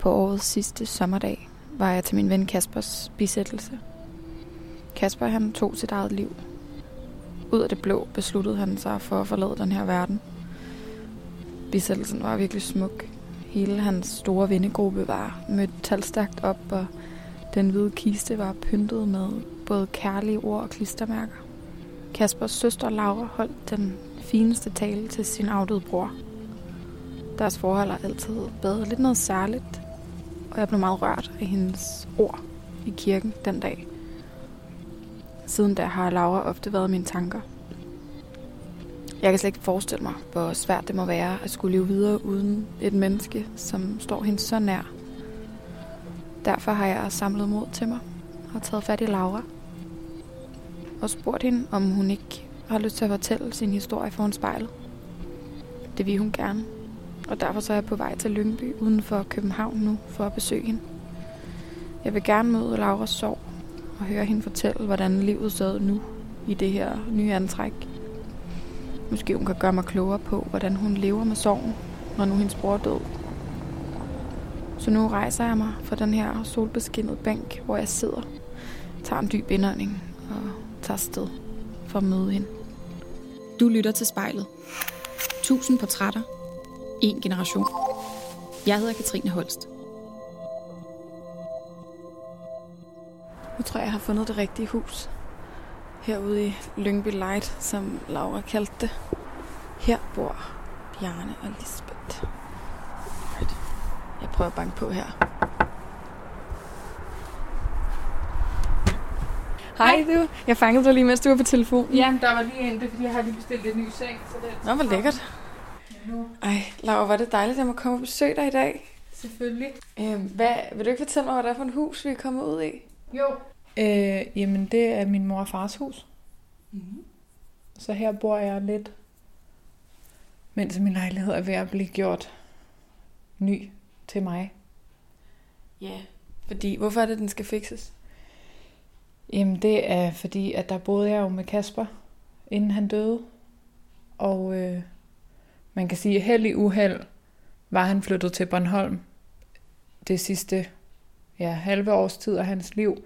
På årets sidste sommerdag var jeg til min ven Kaspers bisættelse. Kasper han tog sit eget liv. Ud af det blå besluttede han sig for at forlade den her verden. Bisættelsen var virkelig smuk. Hele hans store vennegruppe var mødt talstærkt op, og den hvide kiste var pyntet med både kærlige ord og klistermærker. Kaspers søster Laura holdt den fineste tale til sin afdøde bror. Deres forhold har altid været lidt noget særligt, og jeg blev meget rørt af hendes ord i kirken den dag. Siden da har Laura ofte været mine tanker. Jeg kan slet ikke forestille mig, hvor svært det må være at skulle leve videre uden et menneske, som står hende så nær. Derfor har jeg samlet mod til mig og taget fat i Laura og spurgt hende, om hun ikke har lyst til at fortælle sin historie foran spejlet. Det vil hun gerne, og derfor så er jeg på vej til Lyngby uden for København nu for at besøge hende. Jeg vil gerne møde Laura sorg og høre hende fortælle, hvordan livet så nu i det her nye antræk. Måske hun kan gøre mig klogere på, hvordan hun lever med sorgen, når nu hendes bror er død. Så nu rejser jeg mig fra den her solbeskinnede bænk, hvor jeg sidder, tager en dyb indånding og tager sted for at møde hende. Du lytter til spejlet. Tusind portrætter. En generation. Jeg hedder Katrine Holst. Nu tror jeg, jeg har fundet det rigtige hus. Herude i Lyngby Light, som Laura kaldte det. Her bor Bjarne og Lisbeth. Jeg prøver at banke på her. Hej du. Jeg fangede dig lige, mens du var på telefon. Ja, der var lige en, det er fordi, jeg har lige bestilt en ny seng. Så det Nå, hvor lækkert. Ej, Laura, var det dejligt, at jeg må komme og besøge dig i dag. Selvfølgelig. Øhm, hvad, vil du ikke fortælle mig, hvad det er for et hus, vi er kommet ud i? Jo. Øh, jamen, det er min mor og fars hus. Mm-hmm. Så her bor jeg lidt, mens min lejlighed er ved at blive gjort ny til mig. Ja. Fordi, hvorfor er det, den skal fikses? Jamen, det er fordi, at der boede jeg jo med Kasper, inden han døde. Og øh, man kan sige, held i uheld var han flyttet til Bornholm det sidste ja, halve års tid af hans liv.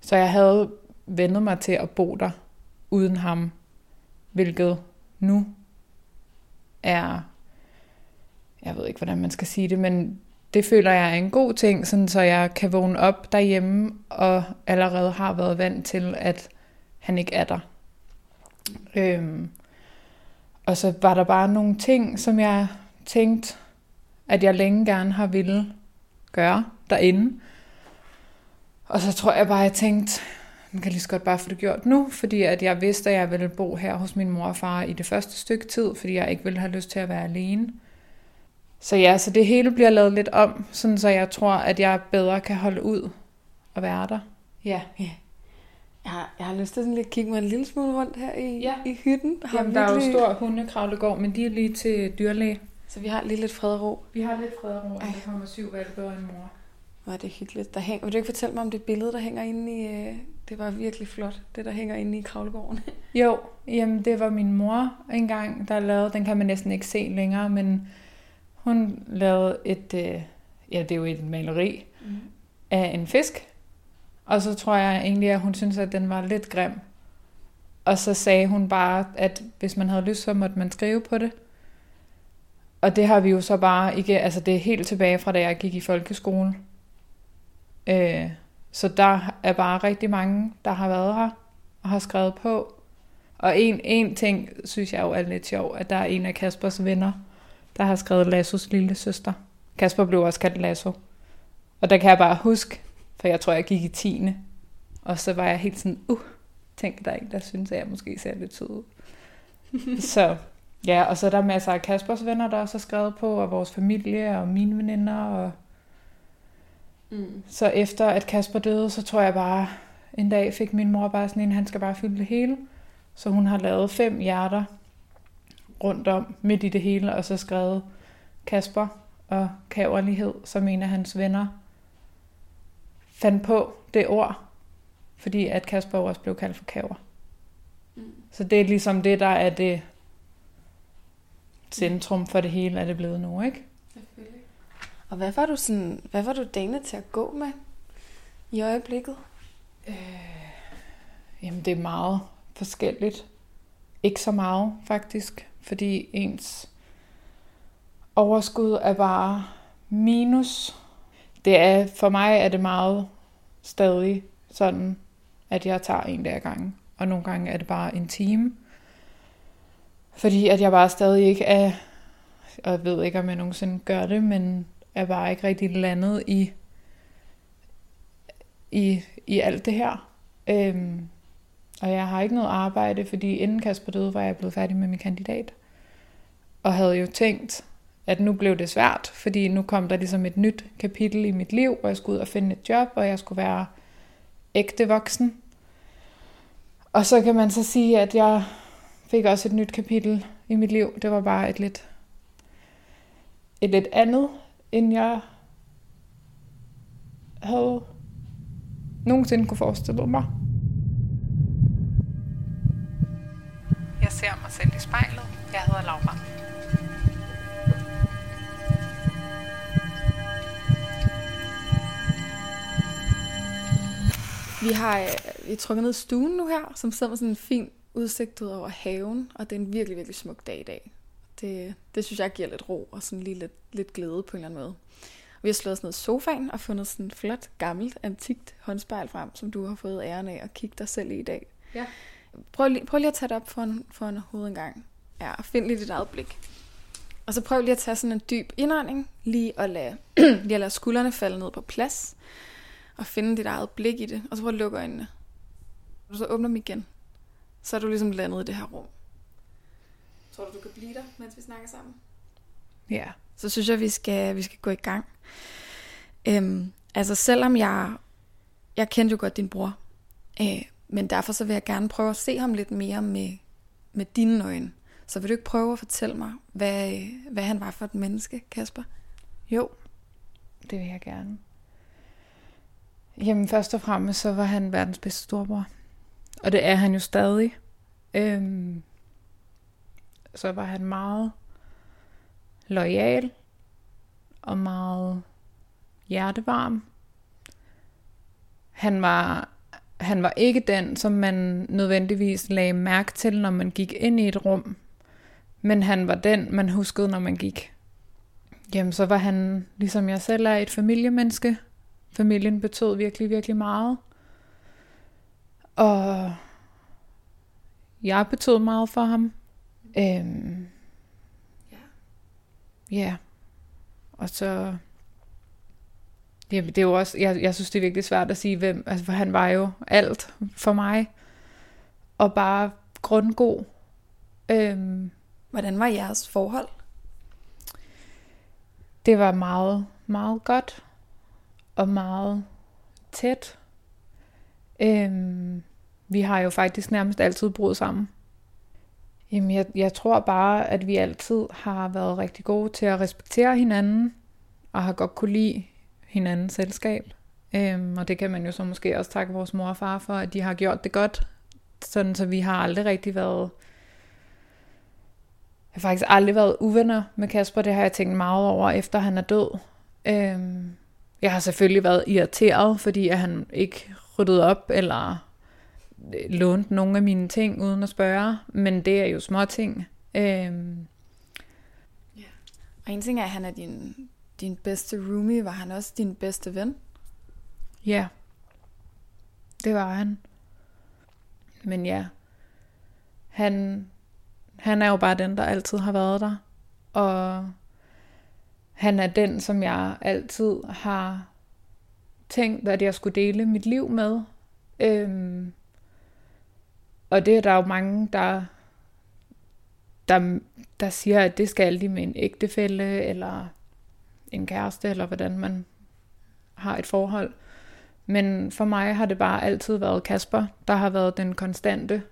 Så jeg havde vendet mig til at bo der uden ham, hvilket nu er, jeg ved ikke, hvordan man skal sige det, men det føler jeg er en god ting, sådan så jeg kan vågne op derhjemme og allerede har været vant til, at han ikke er der. Øhm, og så var der bare nogle ting, som jeg tænkte, at jeg længe gerne har ville gøre derinde. Og så tror jeg bare, at jeg tænkte, man kan lige så godt bare få det gjort nu, fordi at jeg vidste, at jeg ville bo her hos min mor og far i det første stykke tid, fordi jeg ikke ville have lyst til at være alene. Så ja, så det hele bliver lavet lidt om, sådan så jeg tror, at jeg bedre kan holde ud og være der. Ja, ja. Jeg har, jeg har lyst til sådan lige at kigge mig en lille smule rundt her i, Ja. i hytten. Har Jamen, der er jo virkelig- stor hundekravlegård, men de er lige til dyrlæge. Så vi har lige lidt fred og ro. Vi har lidt fred og ro, Ej. der kommer syv valpe og en mor. Hvor er det hyggeligt. Der hæng... Vil du ikke fortælle mig om det billede, der hænger inde i... Øh... Det var virkelig flot, det der hænger inde i kravlegården. Jo, jamen det var min mor engang, der lavede, den kan man næsten ikke se længere, men hun lavede et, øh, ja det er jo et maleri Mm. af en fisk, og så tror jeg egentlig, at hun synes, at den var lidt grim. Og så sagde hun bare, at hvis man havde lyst, så måtte man skrive på det. Og det har vi jo så bare ikke, altså det er helt tilbage fra da jeg gik i folkeskole. Øh, så der er bare rigtig mange, der har været her og har skrevet på. Og en, en ting synes jeg jo er lidt sjov, at der er en af Kaspers venner, der har skrevet Lassos lille søster. Kasper blev også kaldt Lasso. Og der kan jeg bare huske, for jeg tror, jeg gik i 10. Og så var jeg helt sådan, uh, tænk, der er en, der synes, at jeg måske ser lidt sød ud. så ja, og så er der masser af Kaspers venner, der også har skrevet på, og vores familie og mine veninder. Og Mm. så efter at Kasper døde, så tror jeg bare, en dag fik min mor bare sådan en, han skal bare fylde det hele. Så hun har lavet fem hjerter rundt om, midt i det hele, og så skrevet Kasper og kaverlighed, som en af hans venner fandt på det ord, fordi at Kasper også blev kaldt for kaver. Mm. Så det er ligesom det, der er det centrum for det hele, er det blevet nu, ikke? Selvfølgelig. Og hvad var du sådan, hvad var du dane til at gå med i øjeblikket? Øh, jamen, det er meget forskelligt. Ikke så meget, faktisk, fordi ens overskud er bare minus. Det er, for mig er det meget stadig sådan, at jeg tager en dag ad gangen. Og nogle gange er det bare en time. Fordi at jeg bare stadig ikke er, og jeg ved ikke, om jeg nogensinde gør det, men er bare ikke rigtig landet i, i, i alt det her. Øhm, og jeg har ikke noget arbejde, fordi inden Kasper døde, var jeg blevet færdig med min kandidat. Og havde jo tænkt, at nu blev det svært, fordi nu kom der ligesom et nyt kapitel i mit liv, hvor jeg skulle ud og finde et job, og jeg skulle være ægte voksen. Og så kan man så sige, at jeg fik også et nyt kapitel i mit liv. Det var bare et lidt, et lidt andet, end jeg havde nogensinde kunne forestille mig. Jeg ser mig selv i spejlet. Jeg hedder Laura. Vi har, øh, vi er trukket ned i stuen nu her, som sidder med sådan en fin udsigt ud over haven, og det er en virkelig, virkelig smuk dag i dag. Det, det synes jeg giver lidt ro og sådan lige lidt, lidt glæde på en eller anden måde. Vi har slået os ned i sofaen og fundet sådan et flot, gammelt, antikt håndspejl frem, som du har fået æren af at kigge dig selv i i dag. Ja. Prøv lige, prøv lige at tage det op foran, foran hovedet en gang. Ja, og find lige dit eget blik. Og så prøv lige at tage sådan en dyb indånding, lige at lade, lige at lade skuldrene falde ned på plads, og finde dit eget blik i det, og så prøv at lukke øjnene. Og så åbner dem igen. Så er du ligesom landet i det her rum. Tror du, du kan blive der, mens vi snakker sammen? Ja. Så synes jeg, vi skal, vi skal gå i gang. Øhm, altså selvom jeg, jeg kendte jo godt din bror, øh, men derfor så vil jeg gerne prøve at se ham lidt mere med, med dine øjne. Så vil du ikke prøve at fortælle mig, hvad, hvad han var for et menneske, Kasper? Jo, det vil jeg gerne. Jamen først og fremmest, så var han verdens bedste storbror. Og det er han jo stadig. Øhm, så var han meget lojal og meget hjertevarm. Han var, han var ikke den, som man nødvendigvis lagde mærke til, når man gik ind i et rum. Men han var den, man huskede, når man gik. Jamen, så var han, ligesom jeg selv er, et familiemenneske. Familien betød virkelig, virkelig meget. Og jeg betød meget for ham. Øhm, Ja. Ja. Og så... Ja, det er jo også, jeg, jeg synes, det er virkelig svært at sige, hvem, altså, for han var jo alt for mig. Og bare grundgod. Øhm, Hvordan var jeres forhold? det var meget, meget godt. Og meget tæt. Øhm, vi har jo faktisk nærmest altid brudt sammen. Jamen, jeg, jeg tror bare, at vi altid har været rigtig gode til at respektere hinanden, og har godt kunne lide hinandens selskab. Øhm, og det kan man jo så måske også takke vores mor og far for, at de har gjort det godt. Sådan, så vi har aldrig rigtig været... Jeg har faktisk aldrig været uvenner med Kasper, det har jeg tænkt meget over, efter han er død. Øhm, jeg har selvfølgelig været irriteret, fordi at han ikke ryddede op, eller lånt nogle af mine ting uden at spørge, men det er jo små ting. Øhm, Og en ting er, at han er din, din bedste roomie. Var han også din bedste ven? ja, det var han. Men ja, han, han er jo bare den, der altid har været der. Og han er den, som jeg altid har tænkt, at jeg skulle dele mit liv med. Øhm, og det er der jo mange, der, der, der siger, at det skal de med en ægtefælle, eller en kæreste, eller hvordan man har et forhold. Men for mig har det bare altid været Kasper, der har været den konstante.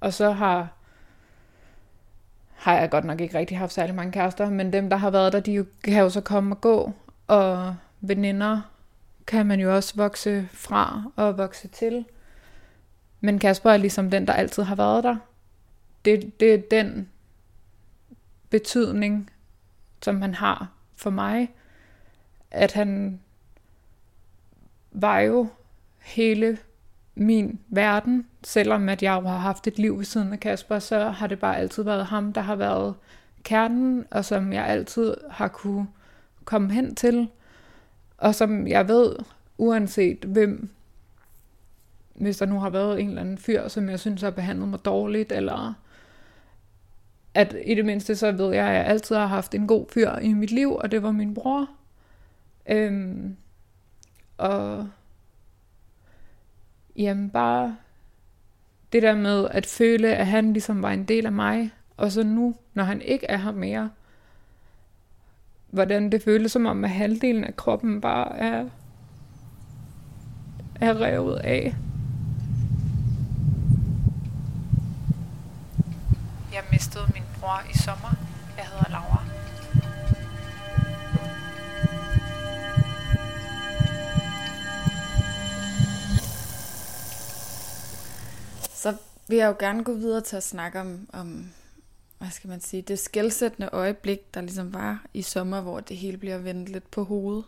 Og så har, har jeg godt nok ikke rigtig haft særlig mange kærester, men dem, der har været der, de jo, kan jo så komme og gå. Og veninder kan man jo også vokse fra og vokse til. Men Kasper er ligesom den, der altid har været der. Det, det er den betydning, som han har for mig, at han var jo hele min verden, selvom at jeg jo har haft et liv ved siden af Kasper, så har det bare altid været ham, der har været kernen, og som jeg altid har kunne komme hen til, og som jeg ved, uanset hvem, hvis der nu har været en eller anden fyr, som jeg synes har behandlet mig dårligt, eller at i det mindste så ved jeg, at jeg altid har haft en god fyr i mit liv, og det var min bror. Øhm, og jamen bare det der med at føle, at han ligesom var en del af mig, og så nu, når han ikke er her mere, hvordan det føles som om, at halvdelen af kroppen bare er, er revet af. Jeg mistede min bror i sommer. Så vil jeg jo gerne gå videre til at snakke om, om hvad skal man sige, det skældsættende øjeblik, der ligesom var i sommer, hvor det hele bliver vendt lidt på hovedet.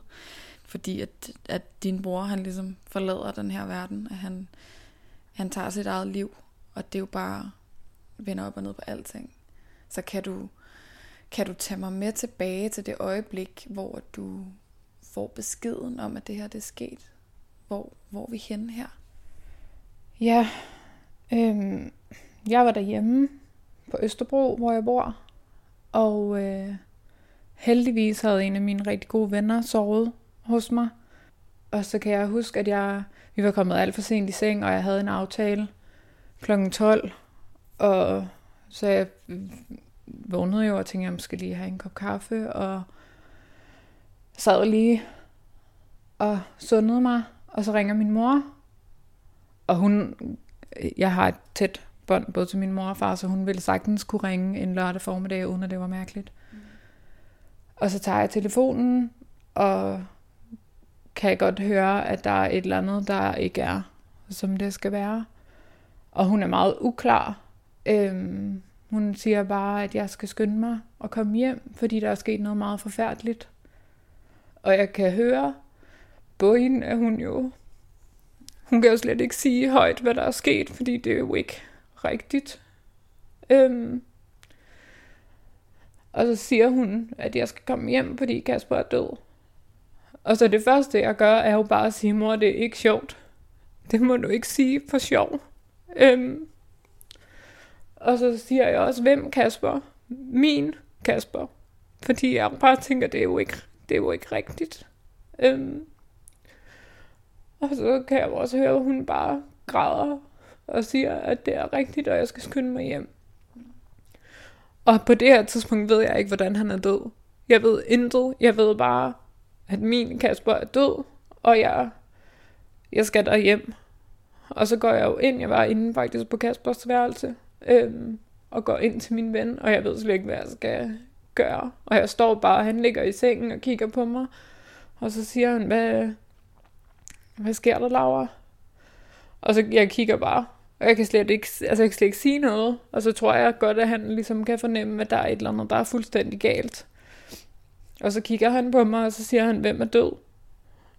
Fordi at, at din bror, han ligesom forlader den her verden, at han, han tager sit eget liv, og det er jo bare vender op og ned på alting. Så kan du, kan du tage mig med tilbage til det øjeblik, hvor du får beskeden om, at det her det er sket? Hvor, hvor er vi henne her? Ja, øhm, jeg var derhjemme på Østerbro, hvor jeg bor. Og øh, heldigvis havde en af mine rigtig gode venner sovet hos mig. Og så kan jeg huske, at jeg, vi var kommet alt for sent i seng, og jeg havde en aftale kl. 12. Og så jeg vågnede jo og tænkte, at jeg skal lige have en kop kaffe. Og sad lige og sundede mig. Og så ringer min mor. Og hun, jeg har et tæt bånd både til min mor og far, så hun ville sagtens kunne ringe en lørdag formiddag, uden at det var mærkeligt. Mm. Og så tager jeg telefonen, og kan jeg godt høre, at der er et eller andet, der ikke er, som det skal være. Og hun er meget uklar. Øhm, hun siger bare, at jeg skal skynde mig og komme hjem, fordi der er sket noget meget forfærdeligt. Og jeg kan høre på hende, at hun jo... Hun kan jo slet ikke sige højt, hvad der er sket, fordi det er jo ikke rigtigt. Øhm, og så siger hun, at jeg skal komme hjem, fordi Kasper er død. Og så det første, jeg gør, er jo bare at sige, mor, det er ikke sjovt. Det må du ikke sige for sjov. Øhm, og så siger jeg også, hvem Kasper? Min Kasper. Fordi jeg bare tænker, det er jo ikke, det er jo ikke rigtigt. Øhm, og så kan jeg også høre, at hun bare græder og siger, at det er rigtigt, og jeg skal skynde mig hjem. Og på det her tidspunkt ved jeg ikke, hvordan han er død. Jeg ved intet. Jeg ved bare, at min Kasper er død, og jeg, jeg skal der hjem. Og så går jeg jo ind. Jeg var inde faktisk på Kaspers værelse. Øhm, og går ind til min ven, og jeg ved slet ikke, hvad jeg skal gøre. Og jeg står bare, han ligger i sengen og kigger på mig. Og så siger han, hvad, hvad sker der, Laura? Og så jeg kigger bare, og jeg kan slet ikke, altså jeg kan slet ikke sige noget. Og så tror jeg godt, at han ligesom kan fornemme, at der er et eller andet, der er fuldstændig galt. Og så kigger han på mig, og så siger han, hvem er død?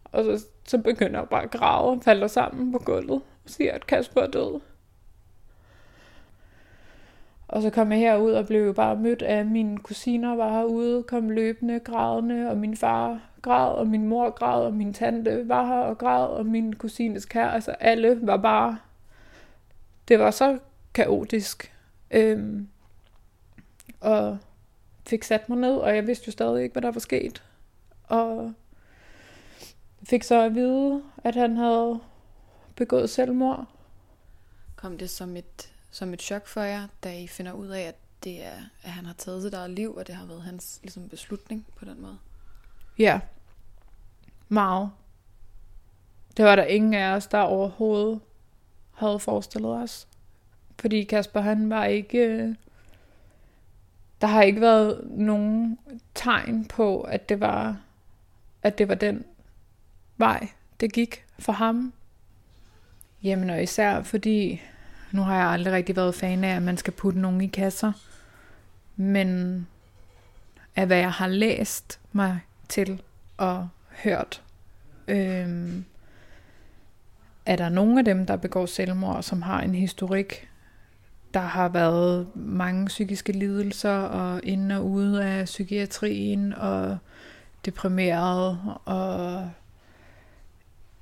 Og så, så begynder jeg bare at grave og falder sammen på gulvet og siger, at Kasper er død. Og så kom jeg herud og blev jo bare mødt af mine kusiner var herude, kom løbende, grædende, og min far græd, og min mor græd, og min tante var her og græd, og min kusines kær, altså alle var bare det var så kaotisk. Øhm, og fik sat mig ned, og jeg vidste jo stadig ikke, hvad der var sket. Og fik så at vide, at han havde begået selvmord. Kom det som et, som et chok for jer, da I finder ud af, at, det er, at han har taget sit eget liv, og det har været hans ligesom, beslutning på den måde? Ja, meget. Det var der ingen af os, der overhovedet havde forestillet os. Fordi Kasper, han var ikke... Øh, der har ikke været nogen tegn på, at det var, at det var den vej, det gik for ham. Jamen og især fordi, nu har jeg aldrig rigtig været fan af, at man skal putte nogen i kasser. Men af hvad jeg har læst mig til og hørt. Øhm, er der nogen af dem, der begår selvmord, som har en historik, der har været mange psykiske lidelser og ind og ude af psykiatrien og deprimeret og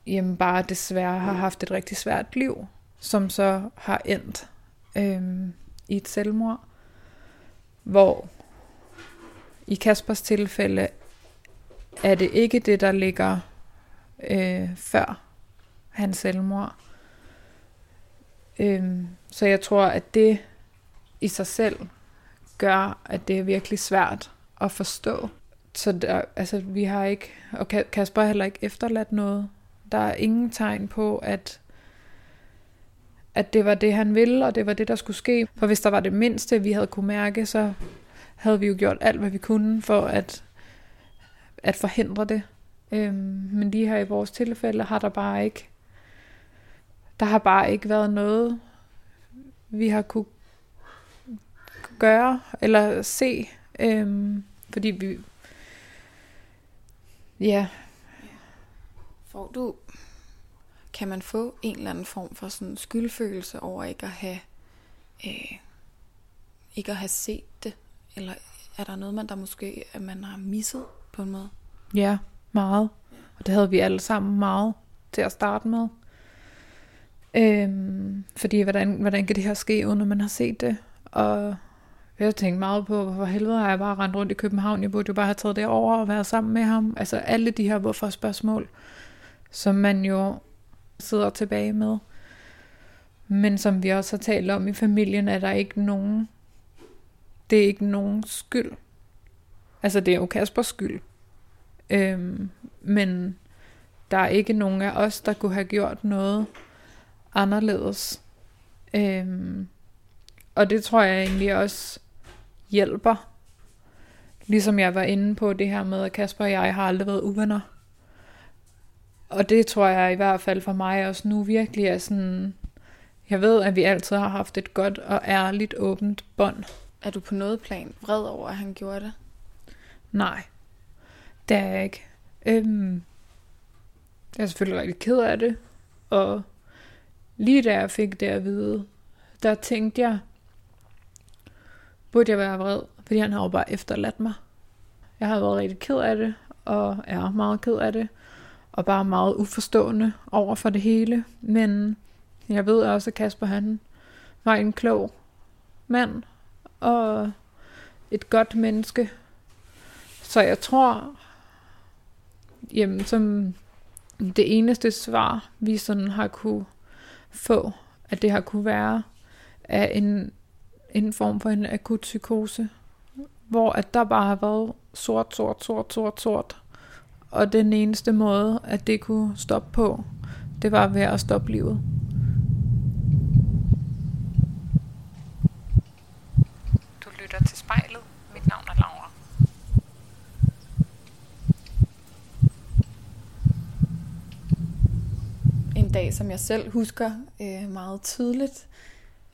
jamen bare desværre har haft et rigtig svært liv, som så har endt øhm, i et selvmord, hvor i Kaspers tilfælde er det ikke det, der ligger øh, før hans selvmord. Øhm, så jeg tror, at det i sig selv gør, at det er virkelig svært at forstå. Så der, altså, vi har ikke, og Kasper har heller ikke efterladt noget. Der er ingen tegn på, at at det var det, han ville, og det var det, der skulle ske. For hvis der var det mindste, vi havde kunne mærke, så havde vi jo gjort alt, hvad vi kunne for at, at forhindre det. Øhm, men lige her i vores tilfælde har der bare ikke der har bare ikke været noget, vi har kunne gøre eller se, øhm, fordi vi, ja. Får du, kan man få en eller anden form for sådan skyldfølelse over ikke at have, øh, ikke at have set det, eller er der noget, man der måske, at man har misset på en måde? Ja, meget. Og det havde vi alle sammen meget til at starte med. Øhm, fordi hvordan, hvordan kan det her ske, uden at man har set det? Og jeg tænkte meget på, hvorfor helvede har jeg bare rendt rundt i København. Jeg burde jo bare have taget det over og været sammen med ham. Altså alle de her hvorfor spørgsmål, som man jo sidder tilbage med. Men som vi også har talt om i familien, er der ikke nogen, det er ikke nogen skyld. Altså det er jo Kaspers skyld. Øhm, men der er ikke nogen af os, der kunne have gjort noget anderledes. Øhm, og det tror jeg egentlig også hjælper. Ligesom jeg var inde på det her med, at Kasper og jeg har aldrig været uvenner. Og det tror jeg i hvert fald for mig også nu virkelig er sådan... Jeg ved, at vi altid har haft et godt og ærligt åbent bånd. Er du på noget plan vred over, at han gjorde det? Nej, det er jeg ikke. Øhm, jeg er selvfølgelig rigtig ked af det, og lige da jeg fik det at vide, der tænkte jeg, burde jeg være vred, fordi han har jo bare efterladt mig. Jeg har været rigtig ked af det, og er meget ked af det, og bare meget uforstående over for det hele. Men jeg ved også, at Kasper han var en klog mand, og et godt menneske. Så jeg tror, jamen, som det eneste svar, vi sådan har kunne få, at det har kunne være af en, en form for en akut psykose, hvor at der bare har været sort, sort, sort, sort, sort. Og den eneste måde, at det kunne stoppe på, det var ved at stoppe livet. Du lytter til spejlet. Mit navn er Laura. en dag, som jeg selv husker øh, meget tydeligt.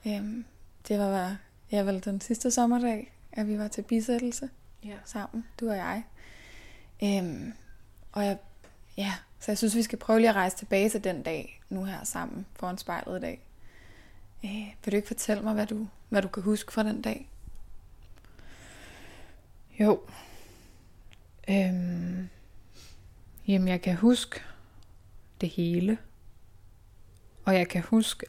Øh, det var ja, vel den sidste sommerdag, at vi var til bisættelse ja. sammen, du og jeg. Øh, og jeg, ja, så jeg synes, vi skal prøve lige at rejse tilbage til den dag, nu her sammen, foran spejlet i dag. Øh, vil du ikke fortælle mig, hvad du, hvad du kan huske fra den dag? Jo. Øhm, jamen, jeg kan huske det hele. Og jeg kan huske,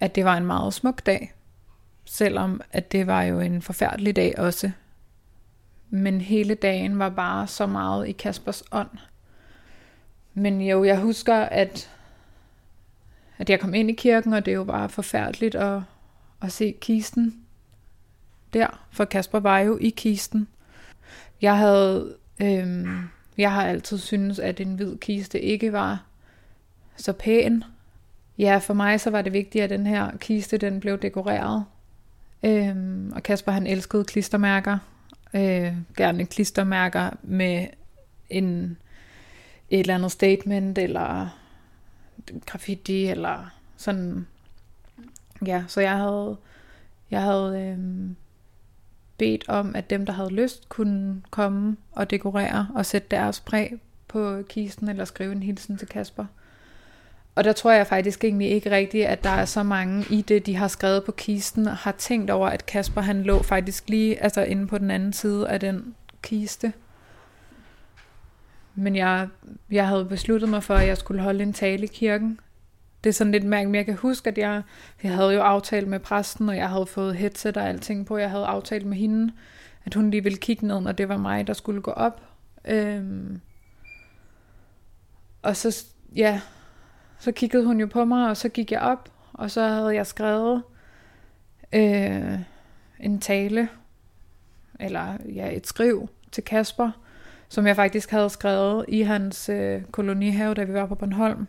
at det var en meget smuk dag, selvom at det var jo en forfærdelig dag også. Men hele dagen var bare så meget i Kaspers ånd. Men jo, jeg husker, at, at jeg kom ind i kirken, og det jo var forfærdeligt at, at se kisten der, for Kasper var jo i kisten. Jeg havde, øhm, jeg har altid syntes, at en hvid kiste ikke var så pæn. Ja, for mig så var det vigtigt, at den her kiste den blev dekoreret. Øhm, og Kasper han elskede klistermærker. Øh, gerne klistermærker med en, et eller andet statement, eller graffiti, eller sådan. Ja, så jeg havde, jeg havde øh, bedt om, at dem, der havde lyst, kunne komme og dekorere og sætte deres præg på kisten eller skrive en hilsen til Kasper. Og der tror jeg faktisk egentlig ikke rigtigt, at der er så mange i det, de har skrevet på kisten, har tænkt over, at Kasper han lå faktisk lige altså inde på den anden side af den kiste. Men jeg, jeg havde besluttet mig for, at jeg skulle holde en tale i kirken. Det er sådan lidt mærkeligt, men jeg kan huske, at jeg, jeg havde jo aftalt med præsten, og jeg havde fået headset og alting på. Jeg havde aftalt med hende, at hun lige ville kigge ned, når det var mig, der skulle gå op. Øhm, og så, ja, så kiggede hun jo på mig, og så gik jeg op, og så havde jeg skrevet øh, en tale, eller ja, et skriv til Kasper, som jeg faktisk havde skrevet i hans øh, kolonihave, da vi var på Bornholm.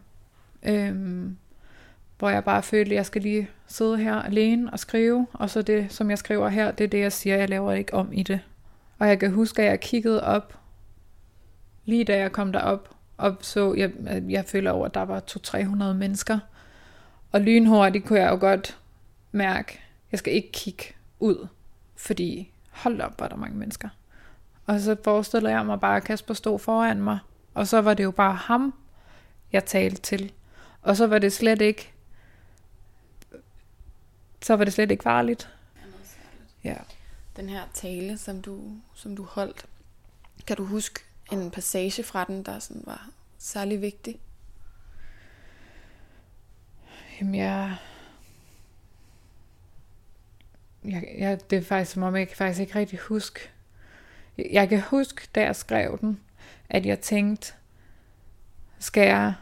Øh, hvor jeg bare følte, at jeg skal lige sidde her alene og skrive, og så det, som jeg skriver her, det er det, jeg siger, jeg laver ikke om i det. Og jeg kan huske, at jeg kiggede op, lige da jeg kom derop, og så, jeg, jeg føler over, at der var 200-300 mennesker. Og lynhurtigt kunne jeg jo godt mærke, jeg skal ikke kigge ud, fordi hold op, var der mange mennesker. Og så forestillede jeg mig bare, at Kasper stod foran mig, og så var det jo bare ham, jeg talte til. Og så var det slet ikke, så var det slet ikke farligt. Ja. Den her tale, som du, som du holdt, kan du huske, en passage fra den, der sådan var særlig vigtig? Jamen, jeg... Jeg, jeg, det er faktisk som om, jeg kan faktisk ikke rigtig huske. Jeg, kan huske, da jeg skrev den, at jeg tænkte, skal jeg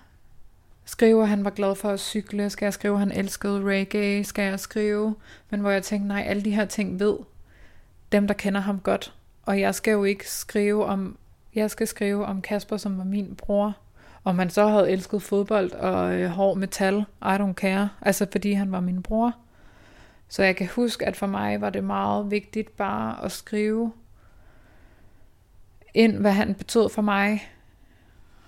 skrive, at han var glad for at cykle? Skal jeg skrive, at han elskede reggae? Skal jeg skrive? Men hvor jeg tænkte, nej, alle de her ting ved dem, der kender ham godt. Og jeg skal jo ikke skrive om jeg skal skrive om Kasper, som var min bror. Om han så havde elsket fodbold og øh, hård metal, I don't care. Altså fordi han var min bror. Så jeg kan huske, at for mig var det meget vigtigt bare at skrive ind, hvad han betød for mig.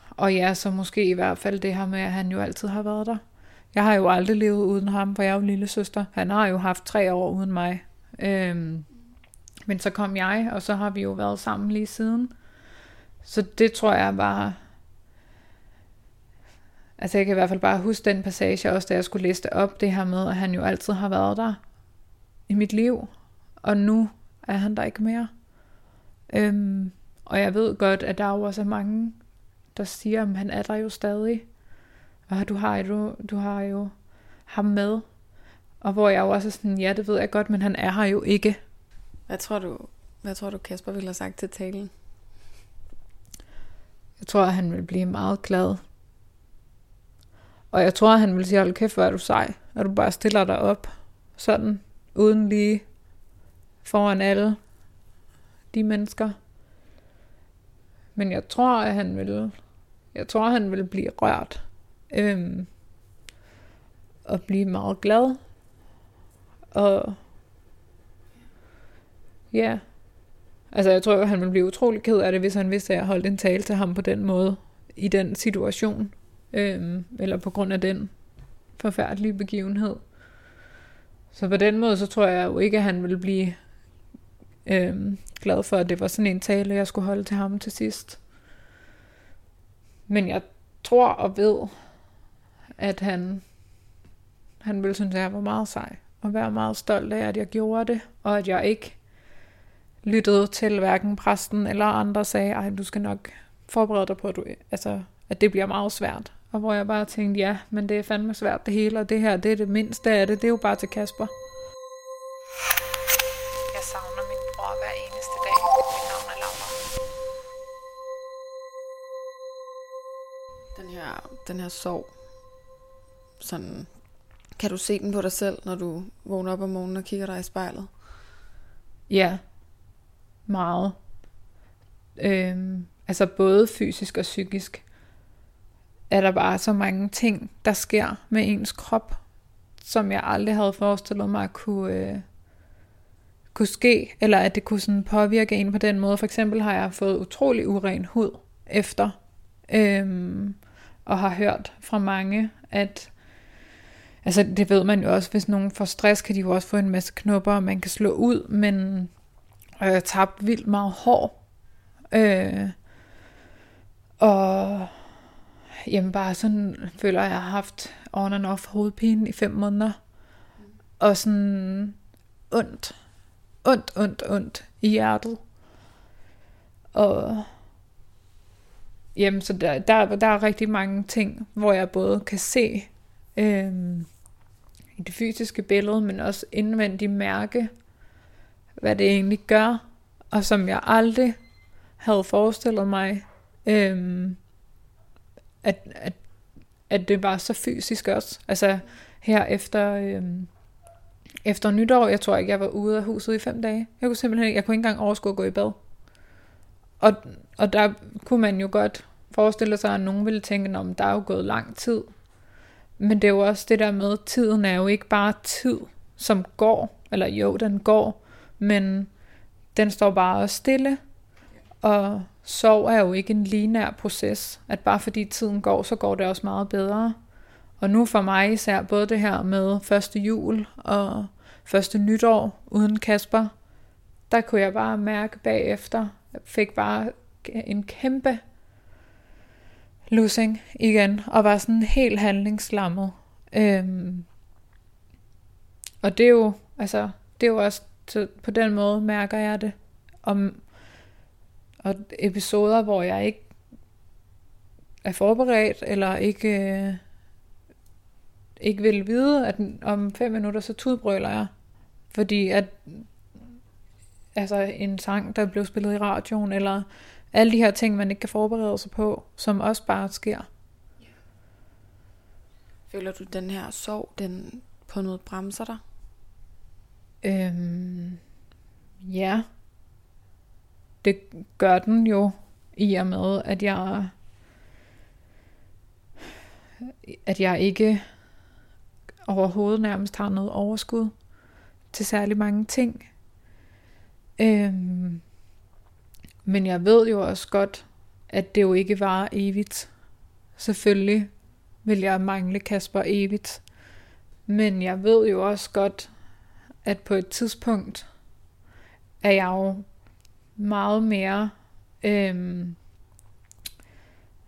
Og ja, så måske i hvert fald det her med, at han jo altid har været der. Jeg har jo aldrig levet uden ham, for jeg er jo lille søster. Han har jo haft tre år uden mig. Øhm, men så kom jeg, og så har vi jo været sammen lige siden. Så det tror jeg bare... Altså jeg kan i hvert fald bare huske den passage også, da jeg skulle læse det op, det her med, at han jo altid har været der i mit liv, og nu er han der ikke mere. Øhm, og jeg ved godt, at der er jo også mange, der siger, at han er der jo stadig. Og du har jo, du har jo ham med. Og hvor jeg jo også er sådan, ja, det ved jeg godt, men han er her jo ikke. Hvad tror du, hvad tror du Kasper ville have sagt til talen? Jeg tror, at han vil blive meget glad. Og jeg tror, at han vil sige, hold kæft, hvor er du sej. Og du bare stiller dig op. Sådan, uden lige foran alle de mennesker. Men jeg tror, at han vil, jeg tror, at han vil blive rørt. Øhm, og blive meget glad. Og ja, Altså jeg tror, at han ville blive utrolig ked af det, hvis han vidste, at jeg holdt en tale til ham på den måde, i den situation, øhm, eller på grund af den forfærdelige begivenhed. Så på den måde, så tror jeg jo ikke, at han ville blive øhm, glad for, at det var sådan en tale, jeg skulle holde til ham til sidst. Men jeg tror og ved, at han, han ville synes, at jeg var meget sej, og være meget stolt af, at jeg gjorde det, og at jeg ikke lyttede til hverken præsten eller andre sagde, ej, du skal nok forberede dig på, at, du, altså, at det bliver meget svært. Og hvor jeg bare tænkte, ja, men det er fandme svært det hele, og det her, det er det mindste af det, det er jo bare til Kasper. Jeg savner min bror hver eneste dag. Mit navn er Laura. Den her, den her sorg, sådan, kan du se den på dig selv, når du vågner op om morgenen og kigger dig i spejlet? Ja, meget. Øhm, altså både fysisk og psykisk er der bare så mange ting, der sker med ens krop, som jeg aldrig havde forestillet mig at kunne, øh, kunne ske, eller at det kunne sådan påvirke en på den måde. For eksempel har jeg fået utrolig uren hud efter, øhm, og har hørt fra mange, at altså det ved man jo også, hvis nogen får stress, kan de jo også få en masse knopper, og man kan slå ud, men og jeg tabte vildt meget hår. Øh, og jamen bare sådan føler jeg, jeg har haft on and off hovedpine i fem måneder. Og sådan ondt. Ondt, ondt, ondt i hjertet. Og jamen, så der, der, der er rigtig mange ting, hvor jeg både kan se øh, i det fysiske billede, men også indvendigt mærke, hvad det egentlig gør, og som jeg aldrig havde forestillet mig, øhm, at, at, at det var så fysisk også. Altså her efter, øhm, efter nytår, jeg tror ikke, jeg var ude af huset i fem dage. Jeg kunne simpelthen jeg kunne ikke engang overskue at gå i bad. Og, og der kunne man jo godt forestille sig, at nogen ville tænke, om der er jo gået lang tid. Men det er jo også det der med, at tiden er jo ikke bare tid, som går, eller jo, den går, men den står bare og stille. Og sorg er jo ikke en linær proces, at bare fordi tiden går, så går det også meget bedre. Og nu for mig især både det her med første jul og første nytår uden Kasper, der kunne jeg bare mærke bagefter, jeg fik bare en kæmpe losing igen, og var sådan helt handlingslammet. Øhm, og det er jo, altså, det er jo også, så på den måde mærker jeg det. Om, og episoder, hvor jeg ikke er forberedt, eller ikke, øh, ikke vil vide, at om fem minutter, så tudbrøler jeg. Fordi at altså en sang, der blev spillet i radioen, eller alle de her ting, man ikke kan forberede sig på, som også bare sker. Føler du den her sorg, den på noget bremser dig? Øhm, ja. Det gør den jo i og med, at jeg at jeg ikke overhovedet nærmest har noget overskud til særlig mange ting. Øhm, men jeg ved jo også godt, at det jo ikke var evigt. Selvfølgelig vil jeg mangle Kasper evigt. Men jeg ved jo også godt, at på et tidspunkt er jeg jo meget mere, øhm,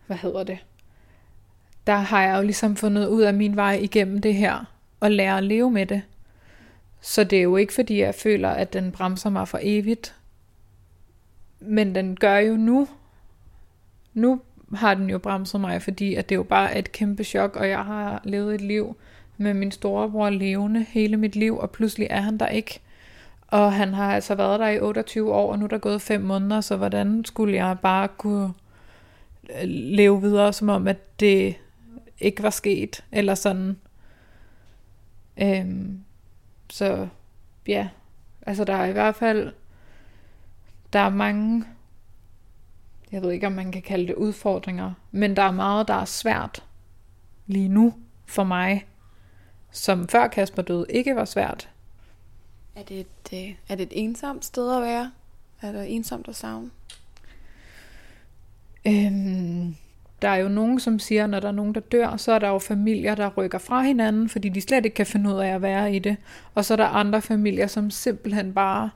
hvad hedder det, der har jeg jo ligesom fundet ud af min vej igennem det her, og lære at leve med det. Så det er jo ikke fordi, jeg føler, at den bremser mig for evigt. Men den gør jo nu. Nu har den jo bremset mig, fordi at det jo bare er et kæmpe chok, og jeg har levet et liv med min storebror levende hele mit liv, og pludselig er han der ikke. Og han har altså været der i 28 år, og nu er der gået 5 måneder, så hvordan skulle jeg bare kunne øh, leve videre, som om at det ikke var sket, eller sådan. Øhm, så ja, altså der er i hvert fald, der er mange, jeg ved ikke om man kan kalde det udfordringer, men der er meget, der er svært lige nu for mig, som før Kasper døde ikke var svært. Er det et, øh, er det et ensomt sted at være? Er det ensomt at savne? Øhm, der er jo nogen, som siger, at når der er nogen, der dør, så er der jo familier, der rykker fra hinanden, fordi de slet ikke kan finde ud af at være i det. Og så er der andre familier, som simpelthen bare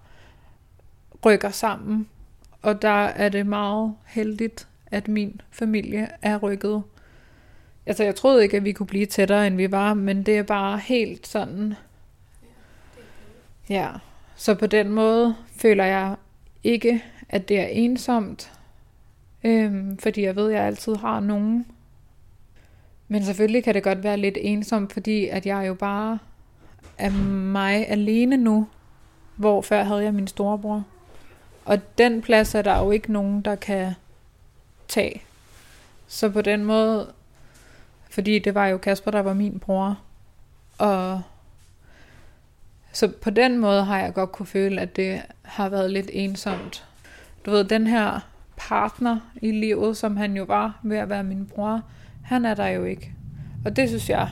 rykker sammen. Og der er det meget heldigt, at min familie er rykket. Altså, jeg troede ikke, at vi kunne blive tættere, end vi var, men det er bare helt sådan... Ja, så på den måde føler jeg ikke, at det er ensomt, Øhm, fordi jeg ved, at jeg altid har nogen. Men selvfølgelig kan det godt være lidt ensomt, fordi at jeg jo bare er mig alene nu, hvor før havde jeg min storebror. Og den plads er der jo ikke nogen, der kan tage. Så på den måde, fordi det var jo Kasper, der var min bror. Og så på den måde har jeg godt kunne føle, at det har været lidt ensomt. Du ved, den her partner i livet, som han jo var ved at være min bror, han er der jo ikke. Og det synes jeg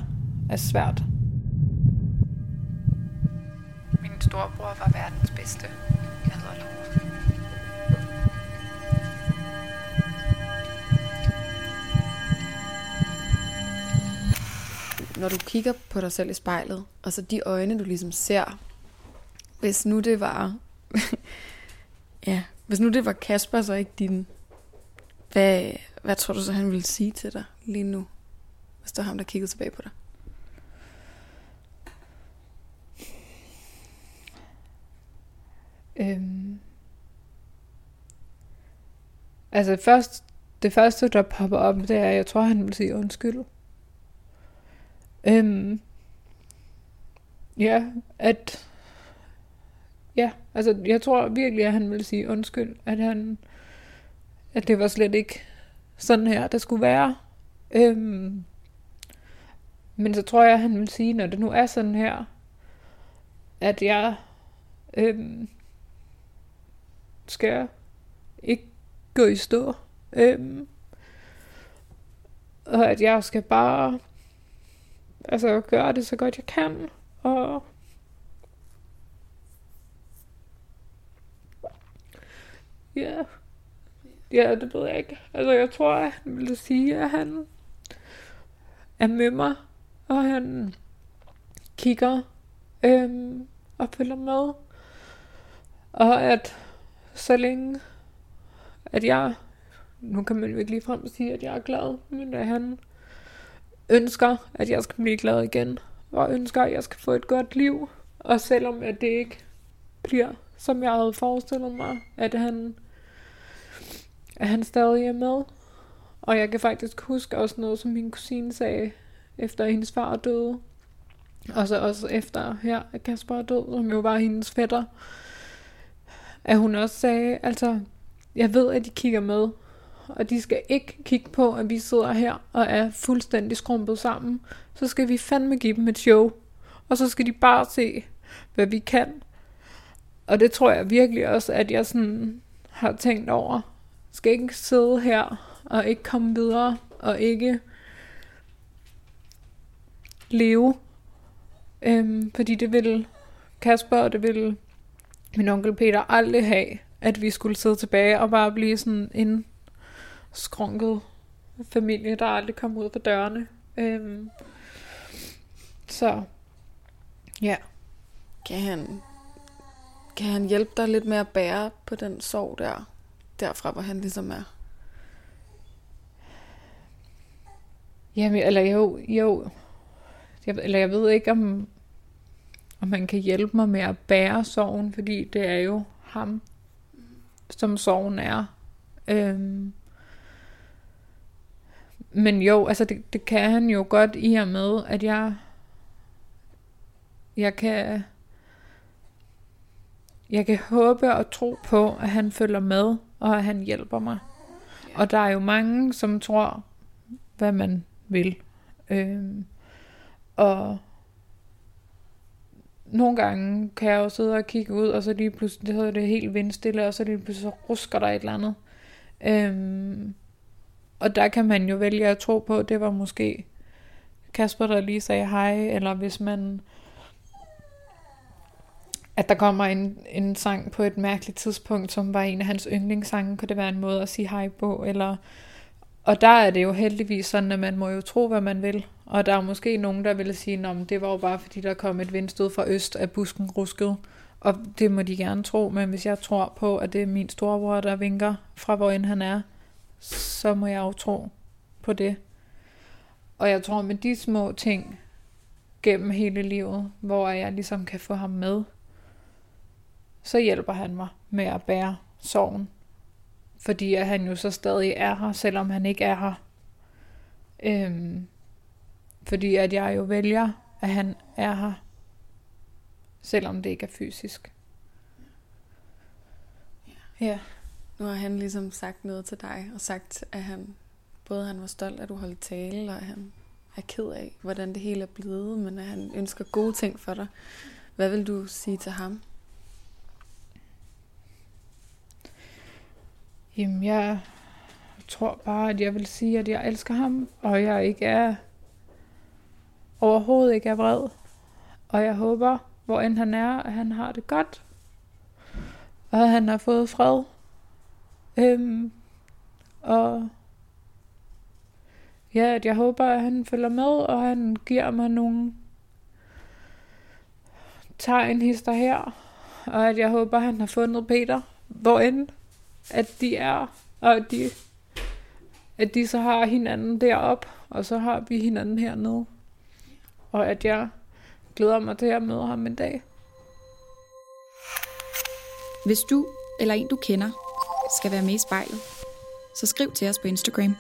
er svært. Min storebror var verdens bedste. Når du kigger på dig selv i spejlet, og så de øjne, du ligesom ser, hvis nu det var Ja, hvis nu det var Kasper, så ikke din. Hvad, hvad tror du så, han ville sige til dig lige nu? Hvis det var ham, der kiggede tilbage på dig. Øhm. Altså først, det første, der popper op, det er, at jeg tror, han vil sige undskyld. Øhm. Ja, at... Ja, altså jeg tror virkelig, at han vil sige undskyld, at han... At det var slet ikke sådan her, det skulle være. Øhm, men så tror jeg, at han vil sige, når det nu er sådan her, at jeg øhm, skal ikke gå i stå. Øhm, og at jeg skal bare altså gøre det så godt jeg kan. Og ja, ja, det ved jeg ikke. Altså jeg tror, at han ville sige, at han er med mig, og han kigger øhm, og følger med. Og at så længe, at jeg, nu kan man jo ikke ligefrem sige, at jeg er glad, men at han ønsker, at jeg skal blive glad igen, og ønsker, at jeg skal få et godt liv, og selvom at det ikke bliver, som jeg havde forestillet mig, at han, at han stadig er med. Og jeg kan faktisk huske også noget, som min kusine sagde, efter hendes far døde. Og så også efter her, at Kasper er død, som jo var hendes fætter. At hun også sagde, altså, jeg ved, at de kigger med. Og de skal ikke kigge på, at vi sidder her og er fuldstændig skrumpet sammen. Så skal vi fandme give dem et show. Og så skal de bare se, hvad vi kan. Og det tror jeg virkelig også, at jeg sådan har tænkt over. Skal ikke sidde her og ikke komme videre og ikke leve. Øhm, fordi det ville Kasper og det ville min onkel Peter aldrig have, at vi skulle sidde tilbage og bare blive sådan en skrunket familie, der aldrig kom ud fra dørene. Øhm, så, ja. Kan han, kan han hjælpe dig lidt med at bære på den sorg der, derfra hvor han ligesom er? Jamen, eller jo, jo. Jeg, eller jeg ved ikke, om, om man kan hjælpe mig med at bære sorgen, fordi det er jo ham, som sorgen er. Øhm, men jo, altså det, det kan han jo godt i og med, at jeg, jeg kan, jeg kan håbe og tro på, at han følger med, og at han hjælper mig. Og der er jo mange, som tror, hvad man vil. Øhm, og nogle gange kan jeg jo sidde og kigge ud, og så lige pludselig, det hedder det helt vindstille, og så lige pludselig så rusker der et eller andet. Øhm, og der kan man jo vælge at tro på, at det var måske Kasper, der lige sagde hej, eller hvis man at der kommer en, en sang på et mærkeligt tidspunkt, som var en af hans yndlingssange, kunne det være en måde at sige hej på, eller og der er det jo heldigvis sådan, at man må jo tro, hvad man vil. Og der er måske nogen, der vil sige, at det var jo bare fordi, der kom et vindstød fra øst, at busken ruskede. Og det må de gerne tro, men hvis jeg tror på, at det er min storebror, der vinker fra hvor end han er, så må jeg jo tro på det. Og jeg tror med de små ting gennem hele livet, hvor jeg ligesom kan få ham med, så hjælper han mig med at bære sorgen. Fordi at han jo så stadig er her, selvom han ikke er her. Øhm, fordi at jeg jo vælger, at han er her, selvom det ikke er fysisk. Ja. Nu har han ligesom sagt noget til dig, og sagt, at han både han var stolt, at du holdt tale, og at han er ked af, hvordan det hele er blevet, men at han ønsker gode ting for dig. Hvad vil du sige til ham? Jamen, jeg tror bare, at jeg vil sige, at jeg elsker ham, og jeg ikke er overhovedet ikke er vred. Og jeg håber, hvor end han er, at han har det godt. Og at han har fået fred. Øhm, og ja, at jeg håber, at han følger med, og han giver mig nogle tegn hister her. Og at jeg håber, at han har fundet Peter, hvor end at de er, og at de, at de så har hinanden derop, og så har vi hinanden hernede. Og at jeg glæder mig til at møde ham en dag. Hvis du eller en du kender skal være med i spejlet, så skriv til os på Instagram.